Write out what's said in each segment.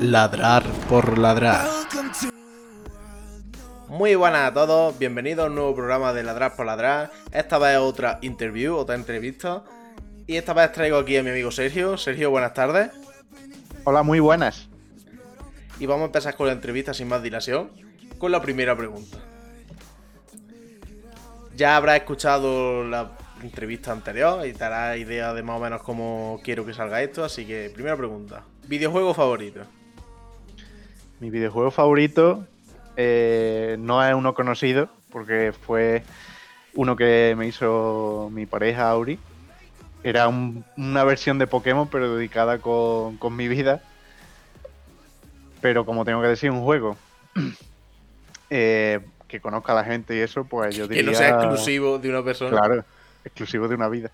Ladrar por ladrar. Muy buenas a todos, bienvenidos a un nuevo programa de Ladrar por Ladrar. Esta vez otra interview, otra entrevista. Y esta vez traigo aquí a mi amigo Sergio. Sergio, buenas tardes. Hola, muy buenas. Y vamos a empezar con la entrevista sin más dilación, con la primera pregunta. Ya habrás escuchado la entrevista anterior y te harás idea de más o menos cómo quiero que salga esto, así que primera pregunta. ¿Videojuego favorito? Mi videojuego favorito eh, no es uno conocido, porque fue uno que me hizo mi pareja Auri. Era una versión de Pokémon, pero dedicada con, con, mi vida. Pero como tengo que decir, un juego eh, que conozca a la gente y eso, pues yo diría... Que no sea exclusivo de una persona. Claro, exclusivo de una vida.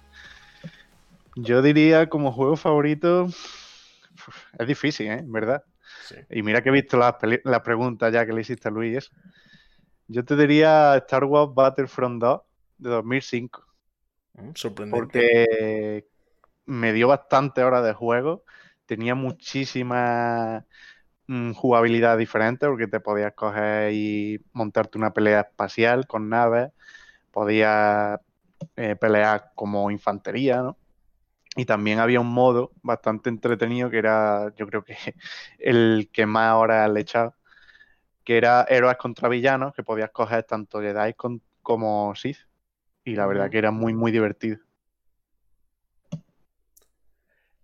Yo diría como juego favorito... Es difícil, ¿eh? ¿Verdad? Y mira que he visto las, preguntas ya que le hiciste a Luis. Yo te diría Star Wars Battlefront 2 de 2005. Mm, sorprendente. Porque me dio bastante horas de juego. Tenía muchísima mm, jugabilidad diferente porque te podías coger y montarte una pelea espacial con naves. Podías eh, pelear como infantería, ¿no? Y también había un modo bastante entretenido que era, yo creo que el que más ahora le he echado, que era héroes contra villanos, que podías coger tanto Jedi como Sith. Y la verdad que era muy, muy divertido.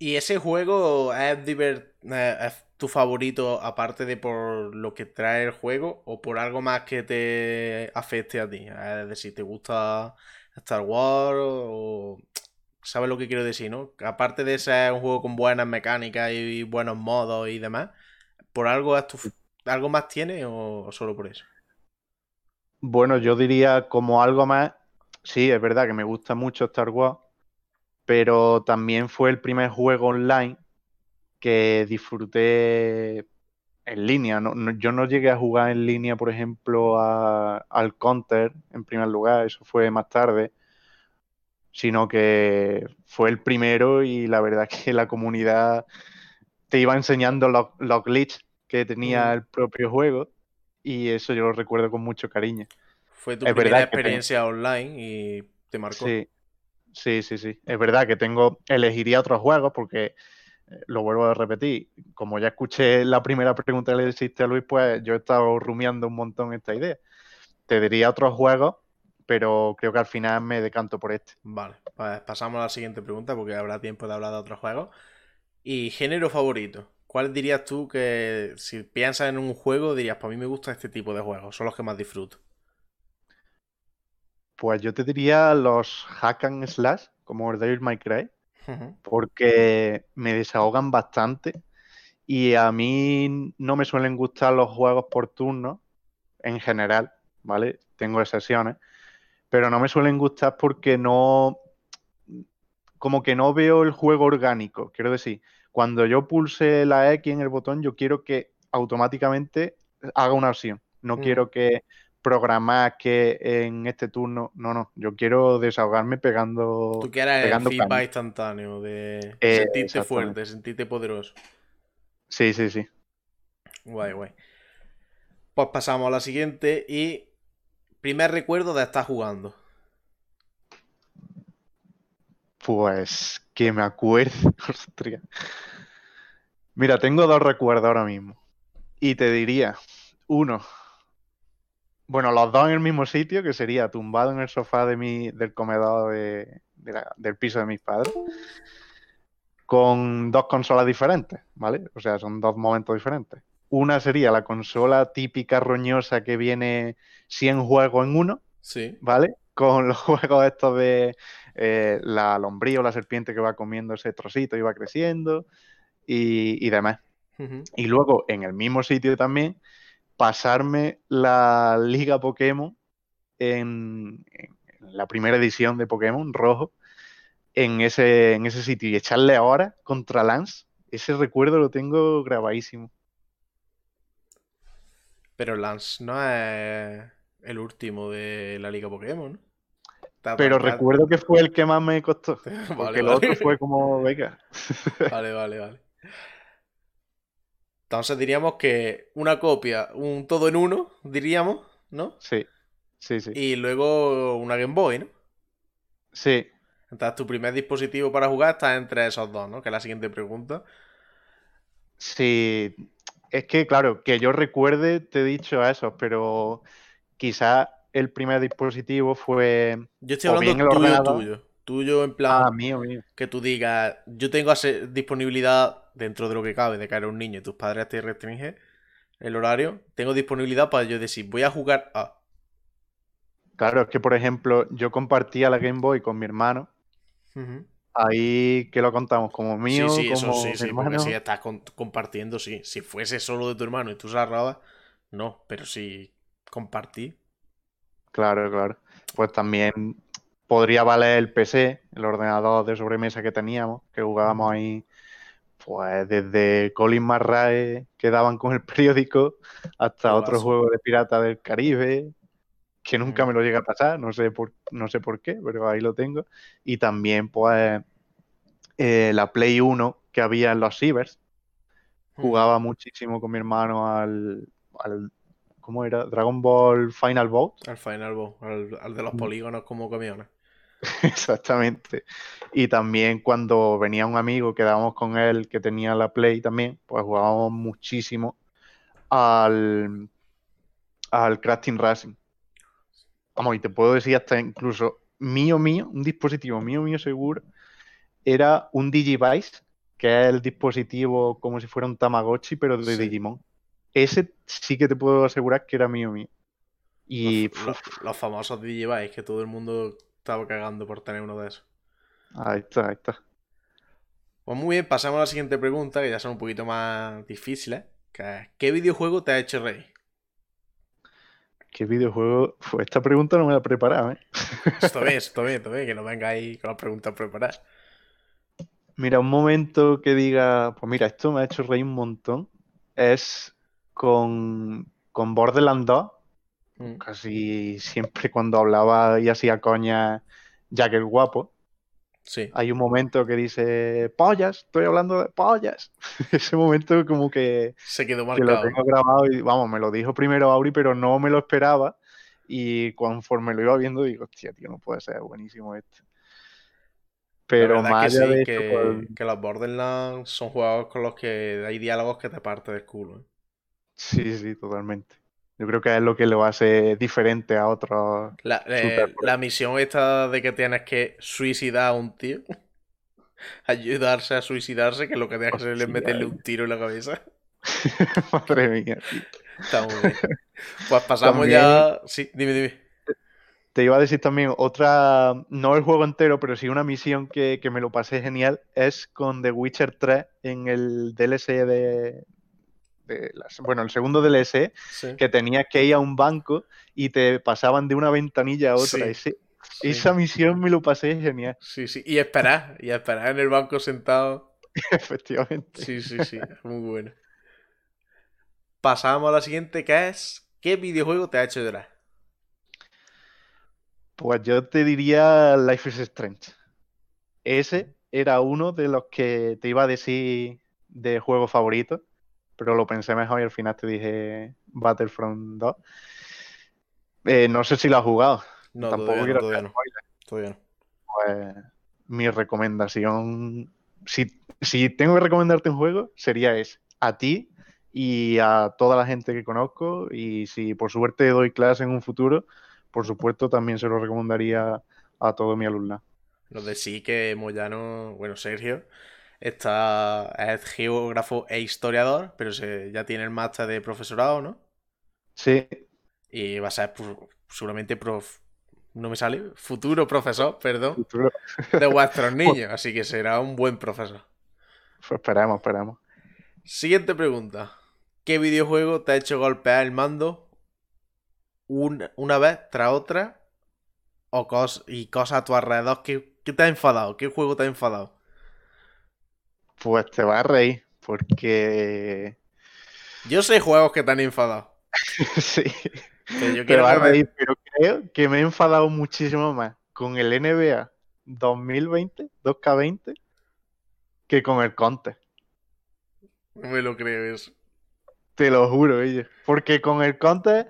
¿Y ese juego es, eh, es, tu favorito aparte de por lo que trae el juego o por algo más que te afecte a ti? Es decir, ¿te gusta Star Wars o ¿Sabes lo que quiero decir, no? Aparte de ser un juego con buenas mecánicas y buenos modos y demás, ¿por algo, algo más tiene o solo por eso? Bueno, yo diría como algo más, sí, es verdad que me gusta mucho Star Wars, pero también fue el primer juego online que disfruté en línea. yo no llegué a jugar en línea, por ejemplo, al Counter en primer lugar, eso fue más tarde sino que fue el primero y la verdad que la comunidad te iba enseñando los, los glitches que tenía mm. el propio juego y eso yo lo recuerdo con mucho cariño. Fue tu primera experiencia online y te marcó. Sí, sí, sí, sí. Es verdad que tengo, elegiría otros juegos porque eh, lo vuelvo a repetir, como ya escuché la primera pregunta que le hiciste a Luis, pues yo he estado rumiando un montón esta idea. Te diría otros juegos pero creo que al final me decanto por este. Vale, pues pasamos a la siguiente pregunta porque habrá tiempo de hablar de otros juegos. ¿Y género favorito? ¿Cuál dirías tú que si piensas en un juego dirías, para mí me gusta este tipo de juegos, son los que más disfruto? Pues yo te diría los hack and slash, como Devil May Cry, porque me desahogan bastante y a mí no me suelen gustar los juegos por turno en general, ¿vale? Tengo excepciones, pero no me suelen gustar porque no, como que no veo el juego orgánico. Quiero decir, cuando yo pulse la X en el botón, yo quiero que automáticamente haga una acción. No mm. quiero que programar que en este turno, no, no, yo quiero desahogarme pegando. Tú quieres el feedback instantáneo de eh, sentirte fuerte, sentirte poderoso. Sí, sí, sí. Guay, guay. Pues pasamos a la siguiente y Primer recuerdo de estar jugando. Pues que me acuerdo. Mira, tengo dos recuerdos ahora mismo. Y te diría, uno, bueno, los dos en el mismo sitio, que sería tumbado en el sofá de mi, del comedor del piso de mis padres, con dos consolas diferentes, ¿vale? O sea, son dos momentos diferentes. Una sería la consola típica roñosa que viene 100 juegos en uno. Sí. ¿Vale? Con los juegos estos de eh, la lombría o la serpiente que va comiendo ese trocito y va creciendo y, demás. Y luego, en el mismo sitio también, pasarme la Liga Pokémon en, la primera edición de Pokémon rojo en ese, en ese sitio y echarle ahora contra Lance. Ese recuerdo lo tengo grabadísimo. Pero Lance no es el último de la Liga Pokémon. Pero recuerdo que fue el que más me costó. porque el otro fue como, venga. vale, vale, vale. Entonces diríamos que una copia, un todo en uno, diríamos, ¿no? Sí, sí, sí. Y luego una Game Boy, ¿no? Sí. Entonces tu primer dispositivo para jugar está entre esos dos, ¿no? Que es la siguiente pregunta. Sí, es que claro, que yo recuerde, te he dicho eso, pero quizás el primer dispositivo fue. Yo estoy hablando tuyo, tuyo. Tuyo en plan. Ah, mío, mío. Que tú digas, yo tengo disponibilidad dentro de lo que cabe de que eres un niño y tus padres te restringen el horario. Tengo disponibilidad para yo decir, voy a jugar a. Claro, es que por ejemplo, yo compartía la Game Boy con mi hermano. Ahí que lo contamos como mío. Sí, sí, como eso sí, sí, porque si estás compartiendo, sí. Si fuese solo de tu hermano y tú se la robas, no. Pero si compartí. Claro, claro. Pues también podría valer el PC, el ordenador de sobremesa que teníamos, que jugábamos ahí, pues desde Colin Marrae que daban con el periódico hasta otros juegos de Pirata del Caribe, que nunca me lo llega a pasar, no sé por, no sé por qué, pero ahí lo tengo. Y también, pues, eh, la Play 1 que había en los cibers. Jugaba muchísimo con mi hermano al, al ¿Cómo era? Dragon Ball Final Boat. Al Final Boat, al de los polígonos como camiones. Exactamente. Y también cuando venía un amigo, quedábamos con él que tenía la Play también, pues jugábamos muchísimo al, al Crafting Racing. Vamos, y te puedo decir hasta incluso mío mío, un dispositivo mío mío seguro, era un Digivice, que es el dispositivo como si fuera un Tamagotchi, pero de Digimon. Ese sí que te puedo asegurar que era mío mío. Y los, los famosos Digivice que todo el mundo estaba cagando por tener uno de esos. Ahí está, ahí está. Pues muy bien, pasamos a la siguiente pregunta, que ya son un poquito más difíciles. ¿Qué videojuego te ha hecho reír? ¿Qué videojuego? Pues esta pregunta no me la he preparado, ¿eh? Esto bien, esto bien, esto bien, que no venga ahí con las preguntas preparadas. Mira, un momento que diga, pues mira, esto me ha hecho reír un montón, es con, con Borderlands 2, Mm. Casi siempre cuando hablaba y hacía coña Jack el guapo. Sí. Hay un momento que dice pollas, estoy hablando de pollas. Ese momento como que se quedó marcado. Que lo tengo grabado y vamos, me lo dijo primero Auri, pero no me lo esperaba. Y conforme lo iba viendo, digo, hostia, tío, no puede ser buenísimo esto. Pero más allá de que, pues que los Borderlands son juegos con los que hay diálogos que te parte del culo. ¿eh? Sí, sí, totalmente. Yo creo que es lo que lo hace diferente a otros. La, eh, la misión esta de que tienes que suicidar a un tío. Ayudarse a suicidarse, que lo que tienes que hacer es meterle un tiro en la cabeza. Madre mía, Está muy bien. Pues pasamos ya. Sí, dime, dime. Te iba a decir también otra, no el juego entero, pero sí una misión que, que me lo pasé genial, es con The Witcher 3 en el DLC de, bueno, el segundo DLC, que tenías que ir a un banco y te pasaban de una ventanilla a otra. Esa misión me lo pasé genial. Sí, sí, y esperar, y esperar en el banco sentado. Efectivamente. Sí, sí, sí, muy bueno. Pasamos a la siguiente, que es, ¿qué videojuego te ha hecho llorar? Pues yo te diría Life is Strange. Ese era uno de los que te iba a decir de juego favorito pero lo pensé mejor y al final te dije Battlefront 2. Eh, no sé si lo has jugado. No, Tampoco todavía, quiero no, todavía no. Pues mi recomendación, si, si tengo que recomendarte un juego, sería ese. A ti y a toda la gente que conozco. Y si por suerte doy clase en un futuro, por supuesto también se lo recomendaría a todo mi alumna. Lo de sí que Moyano, bueno, Sergio, Está, es geógrafo e historiador, pero se, ya tiene el máster de profesorado, ¿no? Sí. Y va a ser seguramente prof, no me sale, futuro profesor, perdón, de vuestros niños, así que será un buen profesor. Pues esperamos, esperamos. Siguiente pregunta. ¿Qué videojuego te ha hecho golpear el mando una, una vez tras otra? O cos, y cosas a tu alrededor. ¿Qué, ¿Qué te ha enfadado? ¿Qué juego te ha enfadado? Pues te va a reír, porque. Yo sé juegos que te han enfadado. sí. Pero te va a reír, pero creo que me he enfadado muchísimo más con el NBA 2020, 2K20, que con el Conte. No me lo creo eso. Te lo juro, oye. Porque con el Counter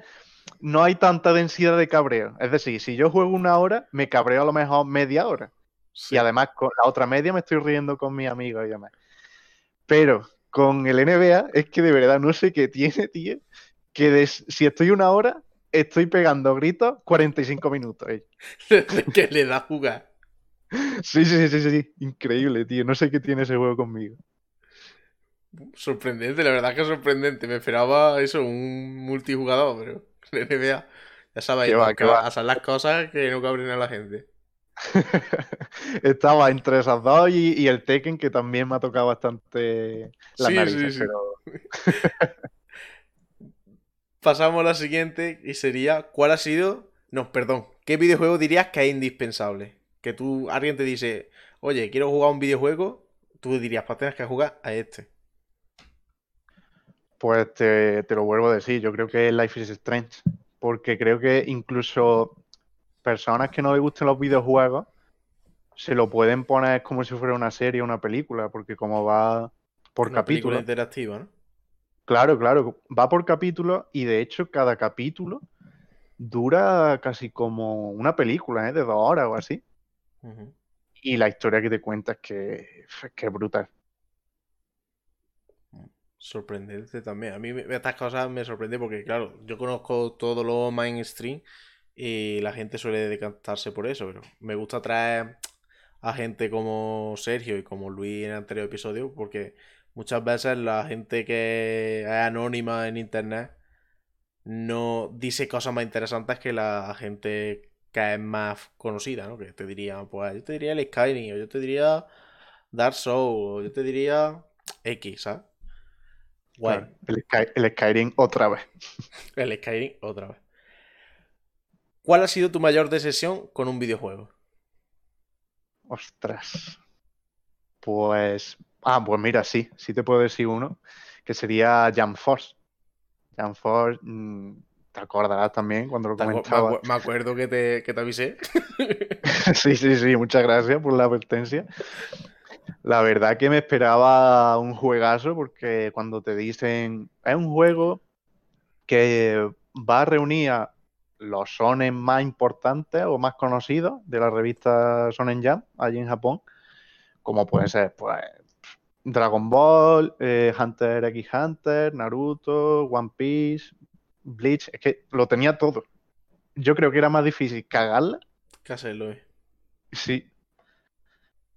no hay tanta densidad de cabreo. Es decir, si yo juego una hora, me cabreo a lo mejor media hora. Y además, con la otra media me estoy riendo con mis amigos y demás. Pero con el NBA es que de verdad no sé qué tiene, tío. Que si estoy una hora, estoy pegando gritos 45 minutos. Que le da jugar. Sí, sí, sí, sí, sí. Increíble, tío. No sé qué tiene ese juego conmigo. Sorprendente, la verdad que sorprendente. Me esperaba eso, un multijugador, pero el NBA, ya sabéis, que va, a hacer las cosas que no cabren a la gente. Estaba entre esas dos y, el Tekken, que también me ha tocado bastante la nariz Pasamos a la siguiente y sería: ¿Cuál ha sido? No, perdón. ¿Qué videojuego dirías que es indispensable? Que tú, alguien te dice, oye, quiero jugar un videojuego, tú dirías, pues tienes que jugar a este. Pues te, te, lo vuelvo a decir, yo creo que Life is Strange, porque creo que incluso personas que no les gusten los videojuegos se lo pueden poner como si fuera una serie o una película, porque como va por una capítulo. interactiva, ¿no? Claro, claro, va por capítulo y de hecho cada capítulo dura casi como una película, ¿eh? De dos horas o así. Y la historia que te cuenta es que, que es brutal. Sorprendente también. A mí estas cosas me sorprenden porque, claro, yo conozco todo lo mainstream y la gente suele decantarse por eso, pero me gusta traer a gente como Sergio y como Luis en el anterior episodio, porque muchas veces la gente que es anónima en internet no dice cosas más interesantes que la gente que es más conocida, ¿no? Que te diría, pues yo te diría el Skyrim, o yo te diría Dark Souls, o yo te diría X, ¿sabes? el, Skyrim otra vez. el Skyrim otra vez. ¿Cuál ha sido tu mayor decepción con un videojuego? Ostras. Pues. Ah, pues mira, sí, sí te puedo decir uno, que sería Jump Force. Jump Force, mm, te acordarás también cuando lo comentaba. Me acuerdo que te, que te avisé. sí, sí, sí, muchas gracias por la advertencia. La verdad que me esperaba un juegazo porque cuando te dicen, es un juego que va a reunir a los sones más importantes o más conocidos de la revista Sonen Jam allí en Japón, como puede ser pues Dragon Ball, eh, Hunter x Hunter, Naruto, One Piece, Bleach, es que lo tenía todo. Yo creo que era más difícil cagarla. Que hacerlo, Sí.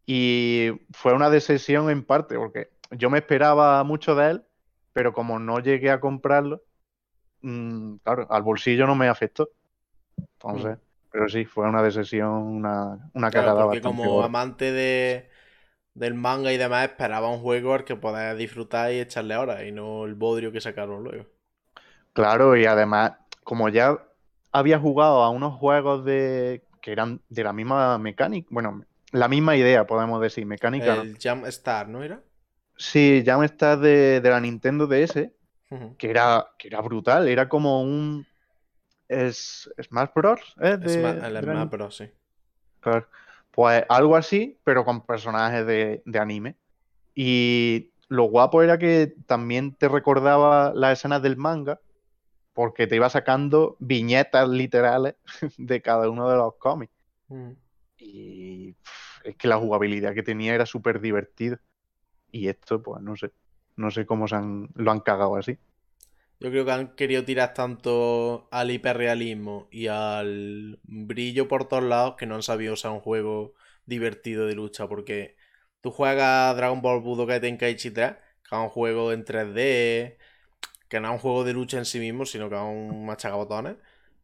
Y fue una decepción en parte, porque yo me esperaba mucho de él, pero como no llegué a comprarlo, Mm, claro, al bolsillo no me afectó. Entonces, mm. pero sí, fue una decisión, una, una cagada porque como amante de, del manga y demás, esperaba un juego al que podáis disfrutar y echarle horas, y no el bodrio que sacaron luego. Claro, y además, como ya había jugado a unos juegos de que eran de la misma mecánica, bueno, la misma idea, podemos decir, mecánica. El Jam Star, ¿no era? Sí, Jam Star de, de la Nintendo DS que, era, que era brutal, era como un es, Smash Bros. ¿eh? De, el Smash Bros, sí. Pues algo así, pero con personajes de, anime. Y lo guapo era que también te recordaba las escenas del manga, porque te iba sacando viñetas literales de cada uno de los cómics. Y es que la jugabilidad que tenía era súper divertida. Y esto, pues no sé. No sé cómo se han, lo han cagado así. Yo creo que han querido tirar tanto al hiperrealismo y al brillo por todos lados que no han sabido usar un juego divertido de lucha. Porque tú juegas Dragon Ball Budokai Tenkaichi 3, que es un juego en 3D, que no es un juego de lucha en sí mismo, sino que es un machacabotones.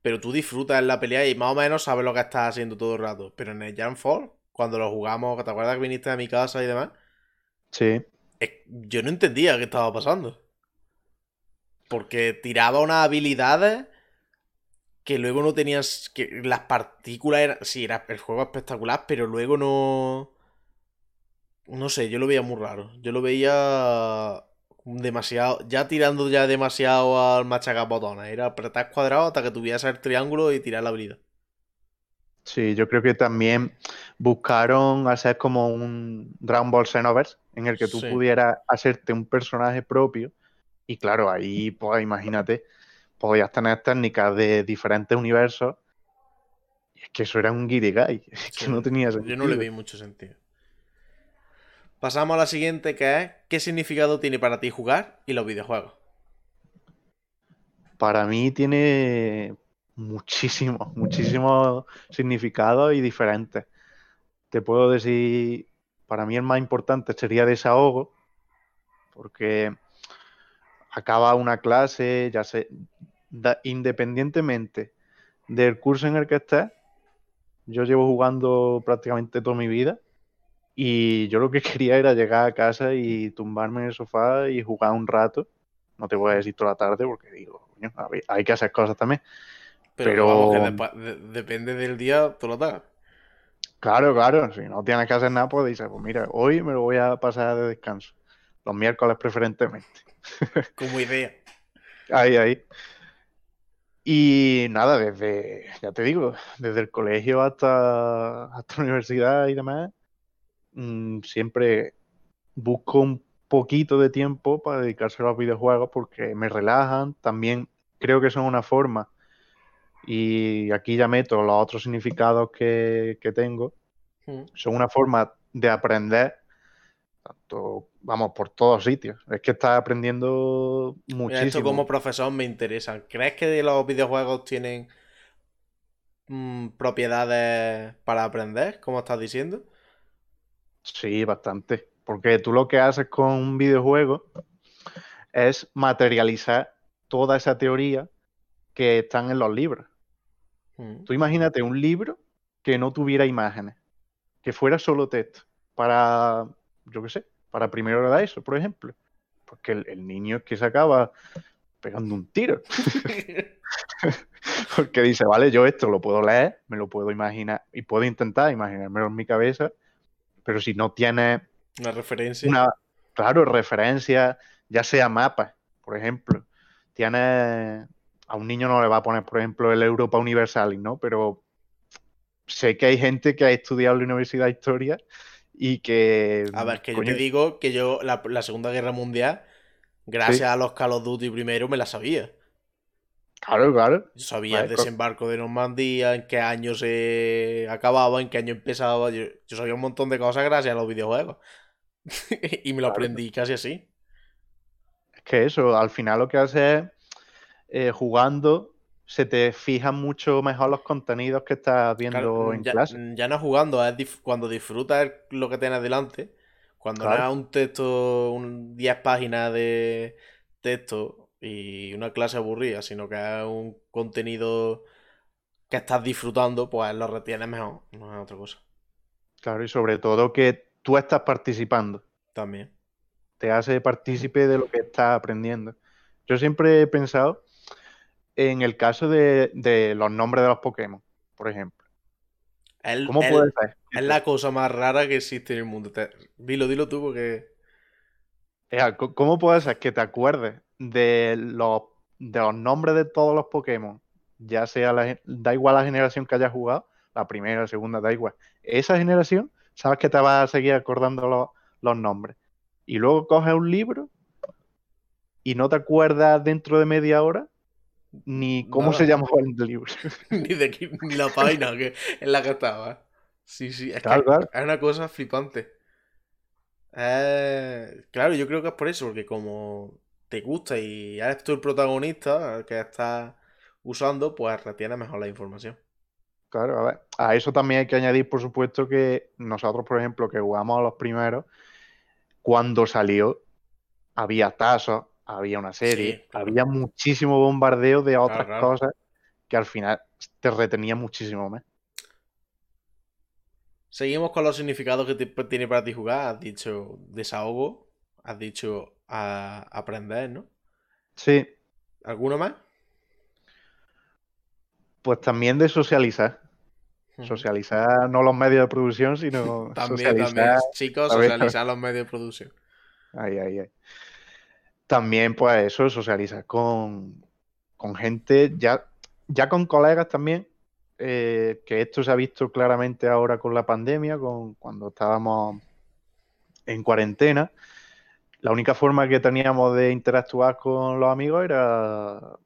Pero tú disfrutas en la pelea y más o menos sabes lo que estás haciendo todo el rato. Pero en el Jump Fall, cuando lo jugamos, ¿te acuerdas que viniste a mi casa y demás? Sí yo no entendía qué estaba pasando. Porque tiraba unas habilidades que luego no tenías. que las partículas eran. Sí, era el juego espectacular, pero luego no. No sé, yo lo veía muy raro. Yo lo veía demasiado. Ya tirando ya demasiado al machacabotones. Era apretar cuadrado hasta que tuvieras el triángulo y tirar la habilidad. Sí, yo creo que también buscaron hacer como un Dragon Ball Xenoverse en el que tú pudieras hacerte un personaje propio Y claro, ahí, pues imagínate, podías tener técnicas de diferentes universos. Y es que eso era un guirigay. Es que no tenía sentido. Yo no le vi mucho sentido. Pasamos a la siguiente, que es ¿qué significado tiene para ti jugar y los videojuegos? Para mí tiene muchísimo, muchísimo significado y diferentes. Te puedo decir, para mí el más importante sería desahogo, porque acaba una clase, ya sé, independientemente del curso en el que estés, yo llevo jugando prácticamente toda mi vida y yo lo que quería era llegar a casa y tumbarme en el sofá y jugar un rato. No te voy a decir toda la tarde porque digo, hay que hacer cosas también. Pero, depende del día, toda la tarde. Claro, claro. Si no tienes que hacer nada, pues dices, pues mira, hoy me lo voy a pasar de descanso. Los miércoles preferentemente. Como idea. ahí, ahí. Y nada, desde, ya te digo, desde el colegio hasta, hasta la universidad y demás, Mm, siempre busco un poquito de tiempo para dedicarse a los videojuegos porque me relajan, también creo que son una forma, y aquí ya meto los otros significados que, tengo, mm. son una forma de aprender, tanto, vamos, por todos sitios. Es que estás aprendiendo muchísimo. Esto como profesor me interesa. ¿Crees que los videojuegos tienen mm, propiedades para aprender, como estás diciendo? Sí, bastante. Porque tú lo que haces con un videojuego es materializar toda esa teoría que están en los libros. Mm. Tú imagínate un libro que no tuviera imágenes, que fuera solo texto, para, yo qué sé, para primero de eso, por ejemplo. Porque el, niño es que se acaba pegando un tiro. Porque dice, vale, yo esto lo puedo leer, me lo puedo imaginar y puedo intentar imaginármelo en mi cabeza pero si no tiene una referencia. Una, claro, referencia, ya sea mapa, por ejemplo. Tiene. A un niño no le va a poner, por ejemplo, el Europa Universalis, ¿no? Pero sé que hay gente que ha estudiado en la Universidad de Historia y que. A ver, que yo te digo que yo la, Segunda Guerra Mundial, gracias a los Call of Duty primero, me la sabía. Claro, claro. Yo sabía el desembarco de Normandía, en qué año se acababa, en qué año empezaba. Yo, sabía un montón de cosas gracias a los videojuegos. y me lo aprendí casi así. Es que eso, al final lo que hace es eh, jugando, se te fijan mucho mejor los contenidos que estás viendo en clase. Ya no jugando, es cuando disfrutas lo que tienes delante. Cuando no es un texto, un 10 páginas de texto y una clase aburrida, sino que es un contenido que estás disfrutando, pues lo retienes mejor, no es otra cosa. Claro, y sobre todo que tú estás participando. También. Te hace partícipe de lo que estás aprendiendo. Yo siempre he pensado en el caso de, los nombres de los Pokémon, por ejemplo. ¿Cómo puede ser? Es la cosa más rara que existe en el mundo. dilo, dilo tú porque... ¿Cómo puede ser que te acuerdes de los, de los nombres de todos los Pokémon, ya sea, la, da igual la generación que hayas jugado, la primera, la segunda, da igual. Esa generación, sabes que te vas a seguir acordando los, nombres. Y luego coges un libro y no te acuerdas dentro de media hora ni cómo se llamaba el libro. ni, de, ni la página que, en la que estaba. Sí, sí, es, es una cosa flipante. Eh, claro, yo creo que es por eso, porque como te gusta y eres tú el protagonista que estás usando, pues retiene mejor la información. Claro, a ver, a eso también hay que añadir, por supuesto, que nosotros, por ejemplo, que jugamos a los primeros, cuando salió, había tazos, había una serie, había muchísimo bombardeo de otras cosas que al final te retenía muchísimo más. Seguimos con los significados que tiene para ti jugar. Has dicho desahogo, has dicho a aprender, ¿no? Sí. ¿Alguno más? Pues también de socializar. Socializar no los medios de producción, sino también, también, chicos, socializar los medios de producción. Ahí, ahí, ahí. También, pues eso, socializar con, con gente, ya, ya con colegas también, eh, que esto se ha visto claramente ahora con la pandemia, con cuando estábamos en cuarentena, la única forma que teníamos de interactuar con los amigos era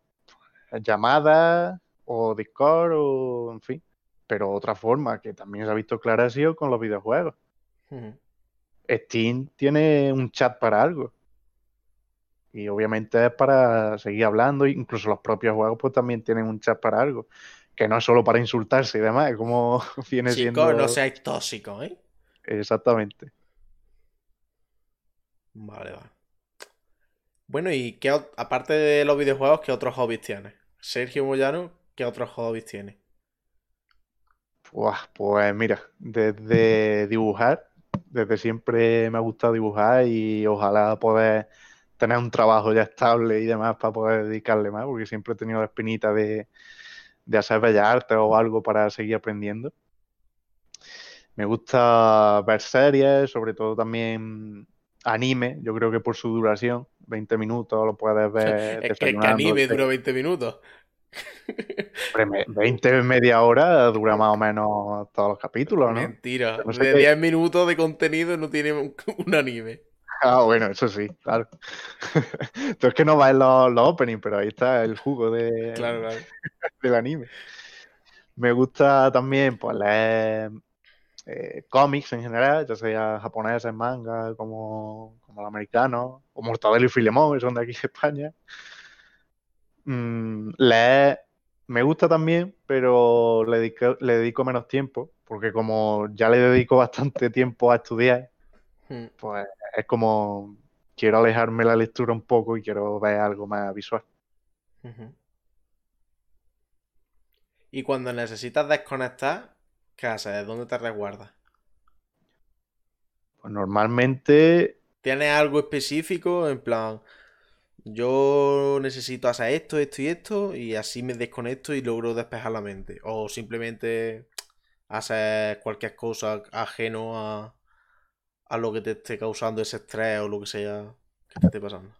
llamadas o Discord o en fin. Pero otra forma que también se ha visto clara ha sido con los videojuegos. Steam tiene un chat para algo. Y obviamente es para seguir hablando, incluso los propios juegos pues también tienen un chat para algo. Que no es solo para insultarse y demás, es como viene siendo... no seáis tóxicos, ¿eh? Exactamente. Vale, vale. Bueno, y qué, aparte de los videojuegos, ¿qué otros hobbies tienes? Sergio Moyano, ¿qué otros hobbies tiene? pues mira, desde dibujar, desde siempre me ha gustado dibujar y ojalá poder tener un trabajo ya estable y demás para poder dedicarle más, porque siempre he tenido la espinita de, de hacer bellas artes o algo para seguir aprendiendo. Me gusta ver series, sobre todo también anime, yo creo que por su duración, 20 minutos lo puedes ver. es que, que anime dura 20 minutos. 20 media hora dura más o menos todos los capítulos, ¿no? Mentira. de 10 minutos de contenido no tiene un, anime. Ah, bueno, eso sí, claro. Tú es que no vas en los, los openings, pero ahí está el jugo de, del anime. Me gusta también pues, leer eh, cómics en general, ya sea japoneses, manga, como, como el americano, o Mortadelo y Filemón, que son de aquí de España. Mm, leer me gusta también, pero le dedico, le dedico menos tiempo, porque como ya le dedico bastante tiempo a estudiar, hmm. pues es como quiero alejarme la lectura un poco y quiero ver algo más visual. Y cuando necesitas desconectar, ¿qué haces? ¿De dónde te resguardas? Pues normalmente... ¿Tienes algo específico? En plan, yo necesito hacer esto, esto y esto, y así me desconecto y logro despejar la mente. O simplemente hacer cualquier cosa ajeno a, a lo que te esté causando ese estrés o lo que sea que te esté pasando.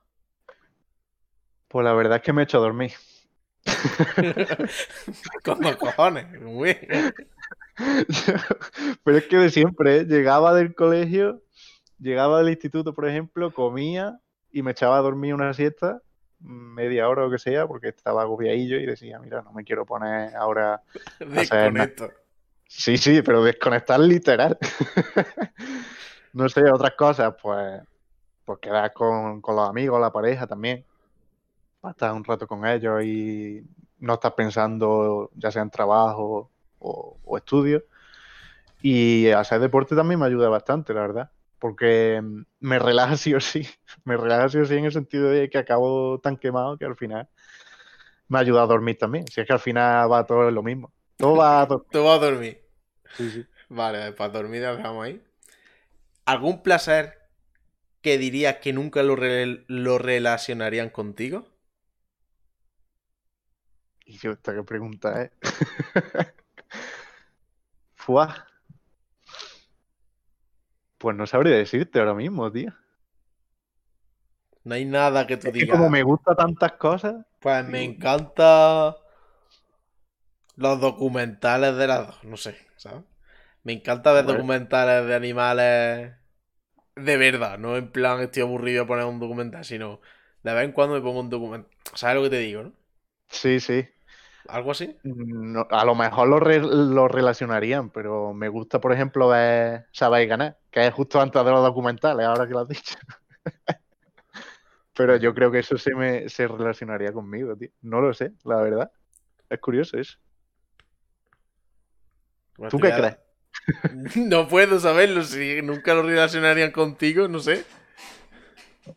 Pues la verdad es que me he hecho a dormir. ¿Cómo cojones? Pero es que de siempre, ¿eh? llegaba del colegio, llegaba del instituto, por ejemplo, comía y me echaba a dormir una siesta, media hora o que sea, porque estaba agobiadillo y decía, mira, no me quiero poner ahora Desconecto. Sí, sí, pero desconectar literal. no sé, otras cosas, pues, pues quedar con, los amigos, la pareja también. Para estar un rato con ellos y no estar pensando ya sea en trabajo o, o estudio. Y hacer deporte también me ayuda bastante, la verdad porque me relaja sí o sí, me relaja sí o sí en el sentido de que acabo tan quemado que al final me ayuda a dormir también. Si es que al final va todo lo mismo. Todo va a dormir. todo va a dormir. Sí, sí. Vale, para dormir dejamos ahí. ¿Algún placer que dirías que nunca lo, lo relacionarían contigo? Y yo, esta que pregunta, ¿eh? Fuá. Pues no sabría decirte ahora mismo, tío. No hay nada que tú digas. como me gusta tantas cosas. Pues me encanta los documentales de las dos, no sé, ¿sabes? Me encanta ver documentales de animales de verdad, no en plan estoy aburrido de poner un documental, sino de vez en cuando me pongo un documental. ¿Sabes lo que te digo, no? Sí, sí. ¿Algo así? a lo mejor lo, relacionarían, pero me gusta, por ejemplo, ver Sabéis ganar, que es justo antes de los documentales, ahora que lo has dicho. pero yo creo que eso se, me, se relacionaría conmigo, tío. No lo sé, la verdad. Es curioso eso. Pues ¿Tú qué crees? No puedo saberlo, si nunca lo relacionarían contigo, no sé.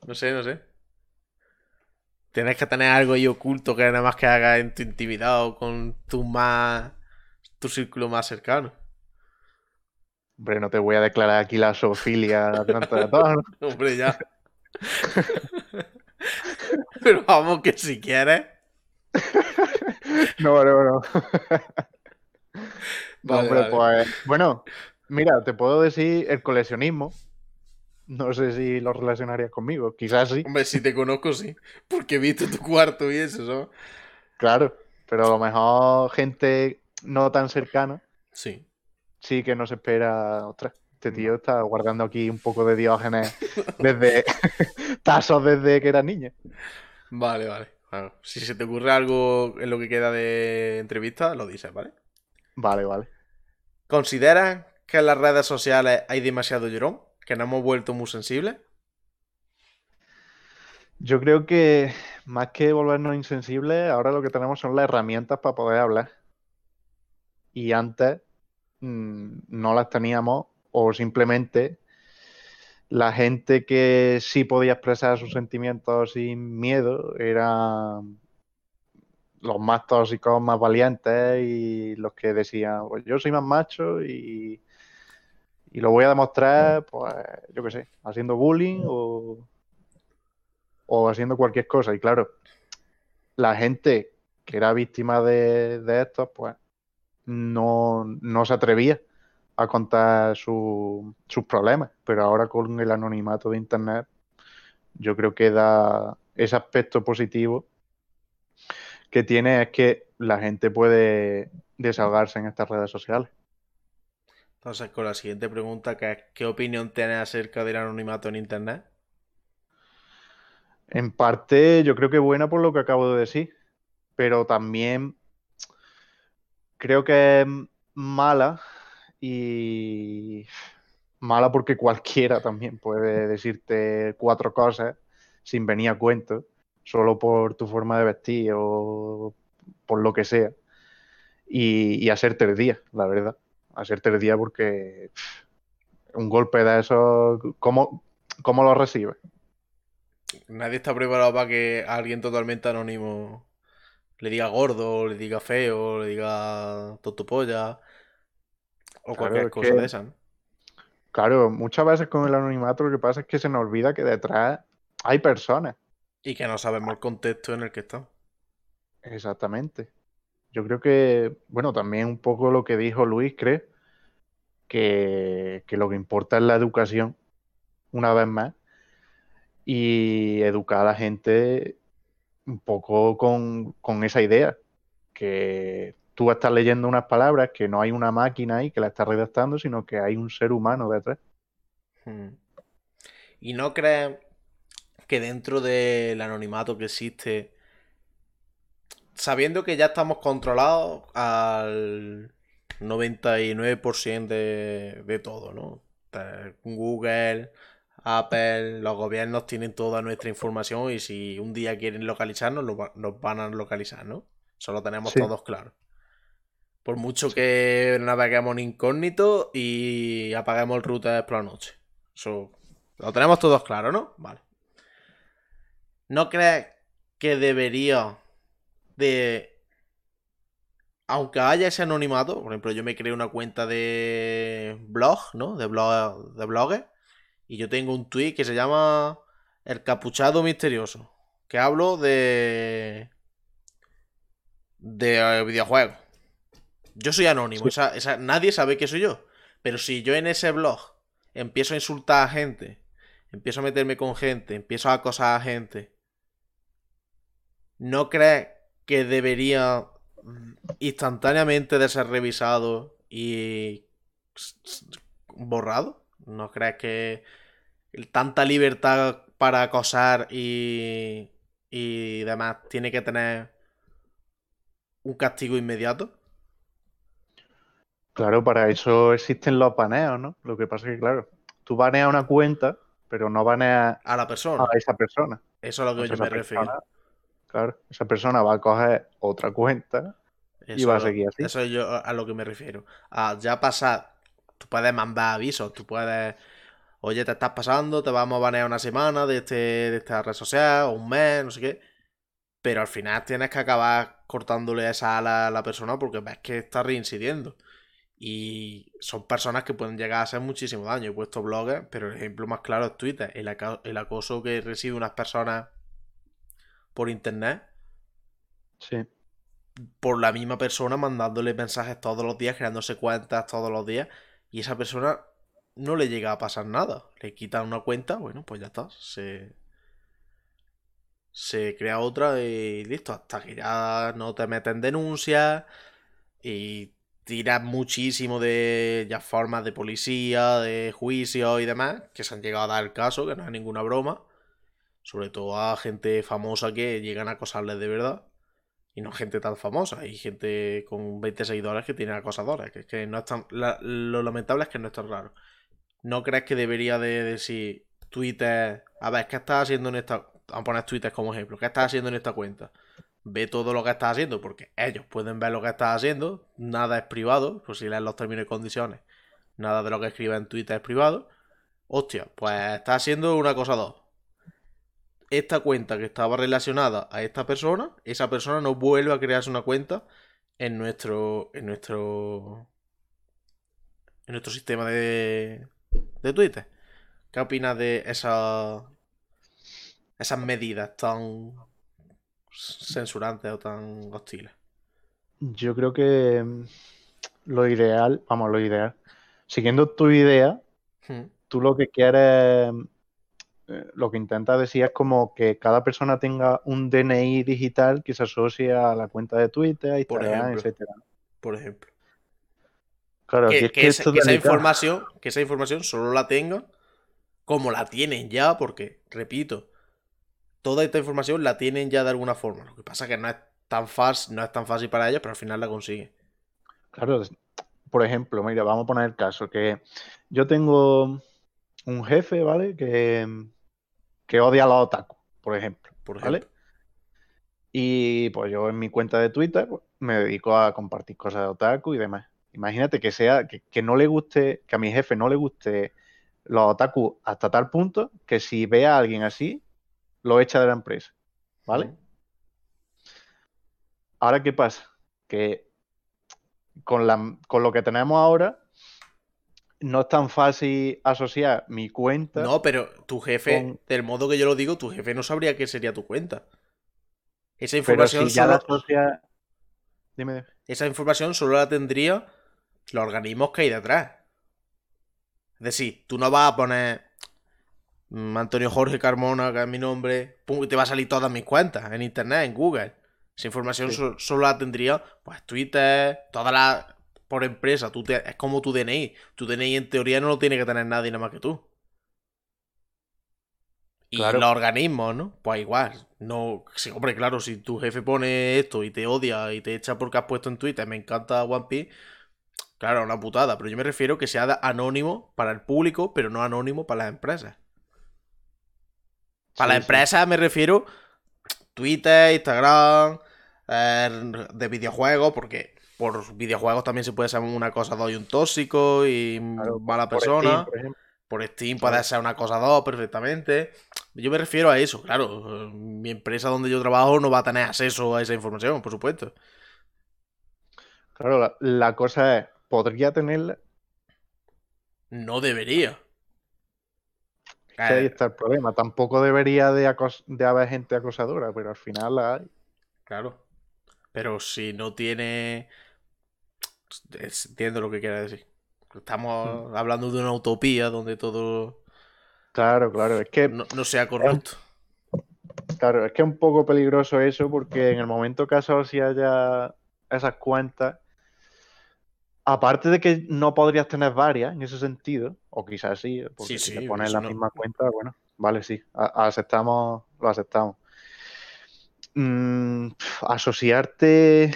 No sé, no sé. Tienes que tener algo ahí oculto que nada más que haga en tu intimidad o con tu más. tu círculo más cercano. Hombre, no te voy a declarar aquí la zoofilia delante de todos. Hombre, ya. Pero vamos, que si quieres. no, no, no. Hombre, pues. Bueno, mira, te puedo decir el coleccionismo no sé si lo relacionarías conmigo, quizás sí. Hombre, si te conozco, sí. Porque he visto tu cuarto y eso, ¿sabes? Claro, pero a lo mejor gente no tan cercana. Sí. Sí que no se espera otra. Este tío está guardando aquí un poco de diógenes desde tasos desde que era niño. Vale, vale. si se te ocurre algo en lo que queda de entrevista, lo dices, ¿vale? Vale, vale. ¿Consideras que en las redes sociales hay demasiado llorón? ¿Que nos hemos vuelto muy sensibles? Yo creo que más que volvernos insensibles, ahora lo que tenemos son las herramientas para poder hablar. Y antes mm, no las teníamos o simplemente la gente que sí podía expresar sus sentimientos sin miedo eran los más tóxicos, más valientes y los que decían, pues yo soy más macho y, y lo voy a demostrar, pues yo qué sé, haciendo bullying o, o haciendo cualquier cosa. Y claro, la gente que era víctima de, de esto, pues no, no se atrevía a contar sus problemas, pero ahora con el anonimato de Internet, yo creo que da ese aspecto positivo que tiene es que la gente puede desahogarse en estas redes sociales. Entonces, con la siguiente pregunta, ¿qué opinión tienes acerca del anonimato en Internet? En parte, yo creo que buena por lo que acabo de decir, pero también creo que es mala y mala porque cualquiera también puede decirte cuatro cosas sin venir a cuento, solo por tu forma de vestir o por lo que sea. Y, hacerte el día, la verdad. Hacerte el día porque un golpe de eso, ¿cómo, cómo lo recibes? Nadie está preparado para que alguien totalmente anónimo le diga gordo, le diga feo, le diga totopolla. O cualquier cosa de esa, Claro, muchas veces con el anonimato lo que pasa es que se nos olvida que detrás hay personas. Y que no sabemos el contexto en el que están. Exactamente. Yo creo que, bueno, también un poco lo que dijo Luis, creo, que, que lo que importa es la educación, una vez más, y educar a la gente un poco con, con esa idea, que tú estás leyendo unas palabras que no hay una máquina ahí que la está redactando, sino que hay un ser humano detrás. Hmm. ¿Y no crees que dentro del anonimato que existe, sabiendo que ya estamos controlados al 99% de, de todo, ¿no? Google, Apple, los gobiernos tienen toda nuestra información y si un día quieren localizarnos, nos van a localizar, ¿no? Solo tenemos todos claro. Por mucho que naveguemos en incógnito y apaguemos el router por la noche. Eso lo tenemos todos claro, ¿no? Vale. ¿No crees que debería de... Aunque haya ese anonimato, por ejemplo, yo me creé una cuenta de blog, ¿no? De blog, de blogs. Y yo tengo un tweet que se llama El capuchado misterioso. Que hablo de... De videojuegos. Yo soy anónimo, nadie sabe que soy yo. Pero si yo en ese blog empiezo a insultar a gente, empiezo a meterme con gente, empiezo a acosar a gente, ¿no crees que debería instantáneamente de ser revisado y borrado? ¿No crees que tanta libertad para acosar y, y demás tiene que tener un castigo inmediato? Claro, para eso existen los baneos, ¿no? Lo que pasa es que, claro, tú baneas una cuenta, pero no baneas a la persona. A esa persona. Eso es lo que yo me refiero. Claro, esa persona va a coger otra cuenta y va a seguir así. Eso es yo a lo que me refiero. A ya pasar, tú puedes mandar avisos, tú puedes, oye, te estás pasando, te vamos a banear una semana de, este, de esta red social, o un mes, no sé qué. Pero al final tienes que acabar cortándole esa ala a la persona porque ves que está reincidiendo. Y son personas que pueden llegar a hacer muchísimo daño. He puesto blogs, pero el ejemplo más claro es Twitter. El, acoso que recibe unas personas por internet. Sí. Por la misma persona mandándole mensajes todos los días, creándose cuentas todos los días. Y esa persona no le llega a pasar nada. Le quitan una cuenta, bueno, pues ya está. Se, se crea otra y listo. Hasta que ya no te meten denuncias y tira muchísimo de ya formas de policía, de juicio y demás, que se han llegado a dar el caso, que no es ninguna broma. Sobre todo a gente famosa que llegan a acosarles de verdad. Y no gente tan famosa. Hay gente con 20 seguidores que tiene acosadores. Que, no es lo lamentable es que no es tan raro. ¿No crees que debería de decir Twitter... A ver, ¿qué estás haciendo en esta... Vamos a poner Twitter como ejemplo. ¿Qué estás haciendo en esta cuenta? Ve todo lo que estás haciendo, porque ellos pueden ver lo que estás haciendo. Nada es privado, por si lees los términos y condiciones. Nada de lo que escribes en Twitter es privado. Hostia, pues estás haciendo una cosa dos esta cuenta que estaba relacionada a esta persona, esa persona no vuelve a crearse una cuenta en nuestro. en nuestro. en nuestro sistema de. de Twitter. ¿Qué opinas de esa, esas medidas tan censurantes o tan hostiles? Yo creo que mm, lo ideal, vamos, lo ideal. Siguiendo tu idea, hmm. tú lo que quieres lo que intenta decir es como que cada persona tenga un DNI digital que se asocie a la cuenta de Twitter, Instagram, etcétera. Por ejemplo. Claro, que, esa, información, que esa información solo la tengan como la tienen ya, porque, repito, toda esta información la tienen ya de alguna forma. Lo que pasa es que no es tan fácil, no es tan fácil para ellos, pero al final la consiguen. Claro, por ejemplo, mira, vamos a poner el caso que yo tengo un jefe, ¿vale? Que, que odia a los otaku, por ejemplo. Por ¿vale? Y pues yo en mi cuenta de Twitter pues, me dedico a compartir cosas de otaku y demás. Imagínate que sea, que, no le guste, que a mi jefe no le guste los otaku hasta tal punto que si ve a alguien así, lo echa de la empresa. ¿Vale? Ahora, ¿qué pasa? Que con, la, con lo que tenemos ahora, no es tan fácil asociar mi cuenta. No, pero tu jefe, del modo que yo lo digo, tu jefe no sabría qué sería tu cuenta. Esa información ya la asocia... Dime. Esa información solo la tendría los organismos que hay detrás. Es decir, tú no vas a poner mm, Antonio Jorge Carmona, que es mi nombre, y te va a salir todas mis cuentas en internet, en Google. Esa información solo la tendría, pues Twitter, todas las por empresa. Tú es como tu DNI. Tu DNI en teoría no lo tiene que tener nadie nada más que tú. Y los organismos, ¿no? Pues igual. No, sí, hombre, claro, si tu jefe pone esto y te odia y te echa porque has puesto en Twitter, me encanta One Piece, claro, una putada. Pero yo me refiero que sea anónimo para el público, pero no anónimo para las empresas. Para las empresas me refiero Twitter, Instagram, eh, de videojuegos, porque por videojuegos también se puede ser una cosa dos y un tóxico y mala persona. Por Steam, puede ser una cosa dos perfectamente. Yo me refiero a eso, claro. Mi empresa donde yo trabajo no va a tener acceso a esa información, por supuesto. Claro, la, cosa es, ¿podría tenerla? No debería. ahí está el problema. Tampoco debería de, de haber gente acosadora, pero al final la hay. Claro. Pero si no tiene Entiendo lo que quiere decir. Estamos hmm. hablando de una utopía donde todo. Claro, claro, es que. No, sea corrupto. Claro, es que es un poco peligroso eso porque en el momento que si haya esas cuentas, aparte de que no podrías tener varias en ese sentido, o quizás sí, porque si te pones la misma cuenta, bueno, vale, sí, aceptamos, lo aceptamos. Mm, asociarte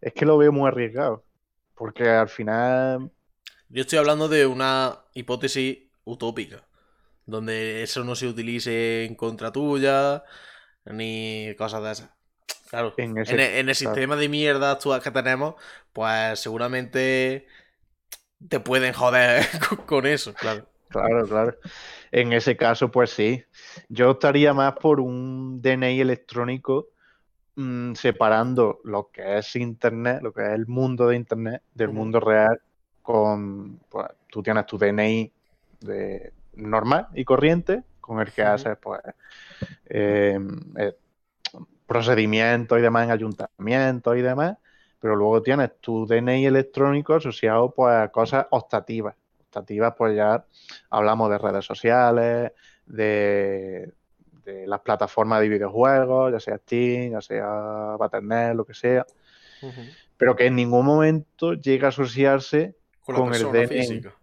es que lo veo muy arriesgado. Porque al final. Yo estoy hablando de una hipótesis utópica. Donde eso no se utilice en contra tuya. Ni cosas de esas. Claro. En, el, sistema de mierda actual que tenemos, pues seguramente te pueden joder con eso, claro. Claro, claro. En ese caso, pues sí. Yo estaría más por un DNI electrónico Mm, separando lo que es Internet, lo que es el mundo de Internet, del mundo real, con, pues, tú tienes tu DNI de normal y corriente, con el que haces, pues, em, eh, procedimientos y demás en ayuntamientos y demás, pero luego tienes tu DNI electrónico asociado, pues, a cosas optativas. Optativas, pues ya hablamos de redes sociales, de, las plataformas de videojuegos, ya sea Steam, ya sea Battle.net, lo que sea. pero que en ningún momento llega a asociarse con, con el DNI. Física.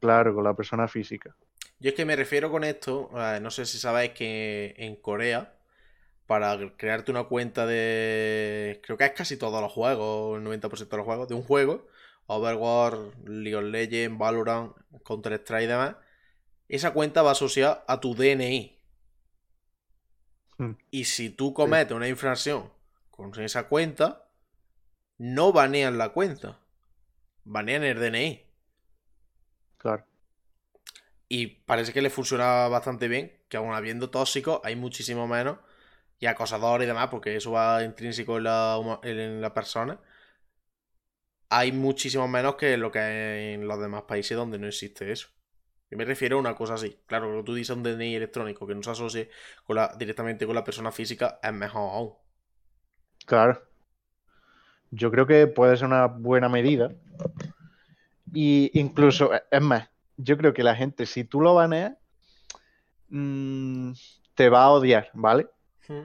Claro, con la persona física. Yo es que me refiero con esto, no sé si sabéis que en Corea, para crearte una cuenta de. Creo que es casi todos los juegos, el 90% de los juegos, de un juego, Overwatch, League of Legends, Valorant, Counter-Strike y demás, esa cuenta va asociada a tu DNI. Hmm. Y si tú cometes una infracción con esa cuenta, no banean la cuenta, banean el DNI. Claro. Y parece que le funciona bastante bien, que aún habiendo tóxicos hay muchísimo menos y acosadores y demás, porque eso va intrínseco en la, en la persona. Hay muchísimo menos que lo que hay en los demás países donde no existe eso. Yo me refiero a una cosa así. Claro, que tú dices un DNI electrónico que no se asocie con la, directamente con la persona física es mejor aún. Claro. Yo creo que puede ser una buena medida. Y incluso, es más, yo creo que la gente, si tú lo baneas, mm, te va a odiar, ¿vale?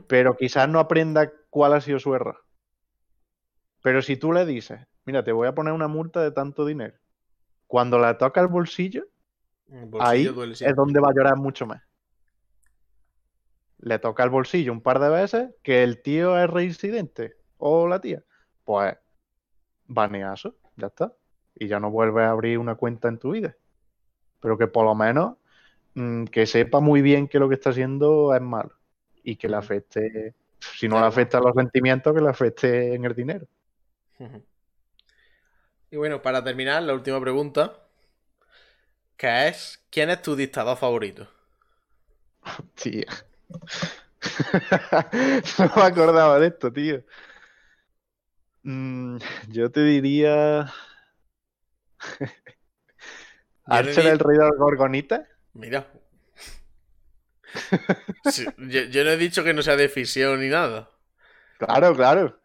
Pero quizás no aprenda cuál ha sido su error. Pero si tú le dices, mira, te voy a poner una multa de tanto dinero, cuando la toca el bolsillo, ahí es donde va a llorar mucho más. Le toca el bolsillo un par de veces, que el tío es reincidente o la tía, pues baneazo, ya está. Y ya no vuelves a abrir una cuenta en tu vida. Pero que por lo menos mm, que sepa muy bien que lo que está haciendo es malo. Y que le afecte, si no le afecta a los sentimientos, que le afecte en el dinero. Y bueno, para terminar, la última pregunta, que es, ¿quién es tu dictador favorito? Tío. no me acordaba de esto, tío. Mm, yo te diría... ¿Archer el rey de los gorgonitas? Mira. yo, no he dicho que no sea de fisión ni nada. Claro, claro.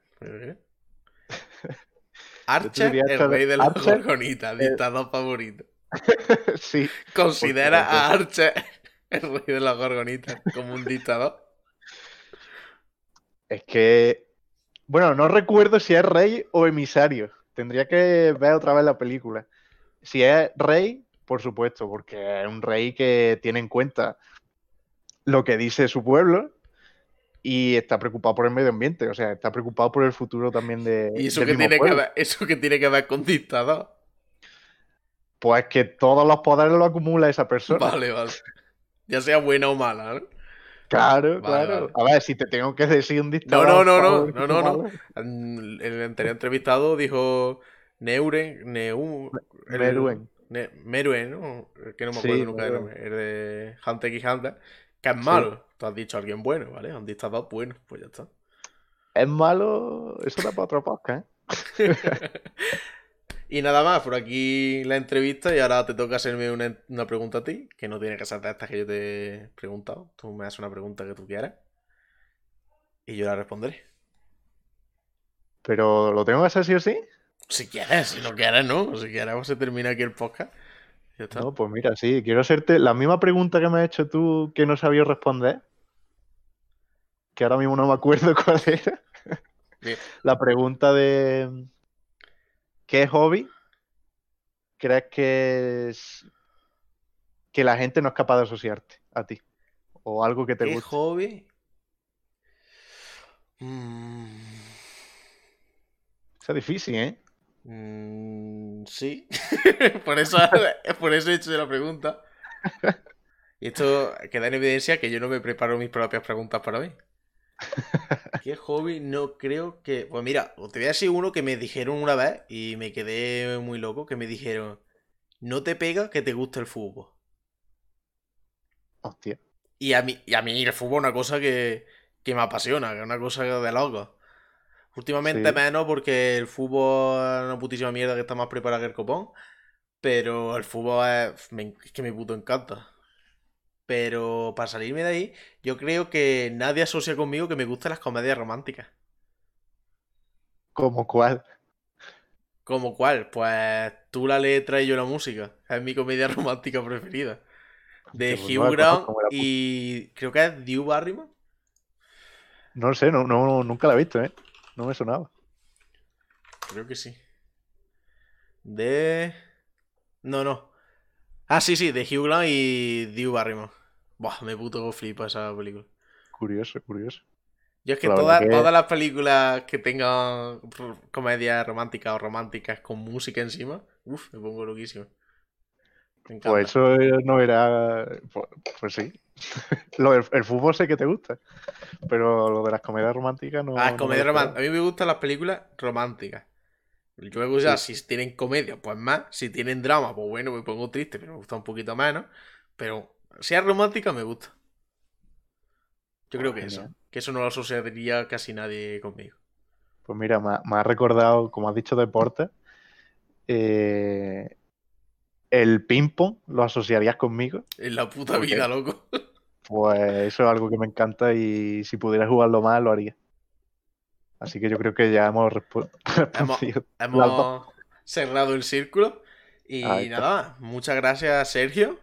Archer, el rey de los gorgonitas, dictador favorito. sí. Considera a Archer el rey de los gorgonitas como un dictador. Es que. Bueno, no recuerdo si es rey o emisario. Tendría que ver otra vez la película. Si es rey, por supuesto, porque es un rey que tiene en cuenta lo que dice su pueblo y está preocupado por el medio ambiente, o sea, está preocupado por el futuro también de. ¿Y eso, que tiene, que ver, eso que tiene que ver con dictador? Pues que todos los poderes lo acumula esa persona. Vale, vale. Ya sea buena o mala, ¿no? Claro, claro. A ver, si te tengo que decir un dictador. No, no, no, no, no, no, no. El anterior entrevistado dijo Neure, Neu. Meruen. Meruen, ¿no? Que no me acuerdo nunca del nombre. El de Hunter x Hunter. Que es malo. Tú has dicho a alguien bueno, ¿vale? Han dictador bueno, pues ya está. Es malo, eso da para otro podcast, ¿eh? y nada más, por aquí la entrevista y ahora te toca hacerme una, pregunta a ti, que no tiene que ser de estas que yo te he preguntado. Tú me haces una pregunta que tú quieras y yo la responderé. ¿Pero lo tengo que hacer sí o sí? Si quieres, si no quieres, no. Si quieres, pues se termina aquí el podcast. No, pues mira, sí, quiero hacerte la misma pregunta que me has hecho tú que no sabía responder. Que ahora mismo no me acuerdo cuál era. La pregunta de ¿qué hobby crees que es que la gente no es capaz de asociarte a ti? O algo que te guste. ¿Qué hobby? Mm. Es difícil, ¿eh? Mm, sí. por, eso, por eso he hecho la pregunta. Y esto queda en evidencia que yo no me preparo mis propias preguntas para mí. ¿Qué hobby? No creo que. Pues mira, te voy a decir uno que me dijeron una vez y me quedé muy loco. Que me dijeron: No te pega que te guste el fútbol. Hostia. Y a mí, y a mí el fútbol es una cosa que, que me apasiona, que es una cosa de loco. Últimamente menos porque el fútbol es una putísima mierda que está más preparado que el copón. Pero el fútbol es, que me puto encanta. Pero para salirme de ahí, yo creo que nadie asocia conmigo que me gusten las comedias románticas. ¿Como cuál? ¿Como cuál? Pues tú la letra y yo la música. Es mi comedia romántica preferida. De Hugh Grant y creo que es Drew Barrymore. No sé, no, no, nunca la he visto, ¿eh? No me sonaba. Creo que sí. De. No, no. Ah, sí, sí, de Hugh Grant y Drew Barrymore. Buah, me puto flipa esa película. Curioso, curioso. Yo es que, todas las películas que tengan comedias románticas o románticas con música encima, uff, me pongo loquísimo. pues eso no era. Pues, pues sí. el, fútbol sé que te gusta. Pero lo de las comedias románticas no. Ah, comedias románticas. A mí me gustan las películas románticas. Luego ya, si tienen comedia, pues más. Si tienen drama, pues bueno, me pongo triste, pero me gusta un poquito menos. Pero si es romántica, me gusta. Yo creo que eso. Que eso no lo asociaría casi nadie conmigo. Pues mira, me ha, recordado, como has dicho, deporte. Eh, el ping-pong lo asociarías conmigo. En la puta vida, loco. Pues eso es algo que me encanta y si pudiera jugarlo más, lo haría. Así que yo creo que ya hemos. Hemos, cerrado el círculo. Y nada, muchas gracias, Sergio,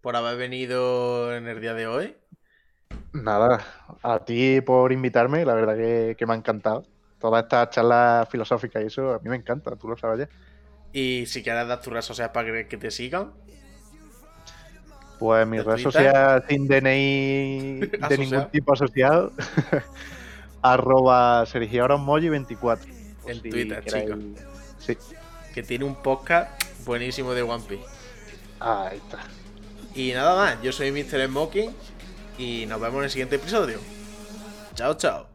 por haber venido en el día de hoy. Nada, a ti por invitarme, la verdad que, me ha encantado. Todas estas charlas filosóficas y eso, a mí me encanta, tú lo sabes ya. Y si quieres dar tus redes sociales para que te sigan. Pues mi red social sin DNI de ningún tipo asociado. arroba Sergio 24. En Twitter, chicos. Sí. Que tiene un podcast buenísimo de One Piece. Ahí está. Y nada más, yo soy Mr. Smoking y nos vemos en el siguiente episodio. Chao, chao.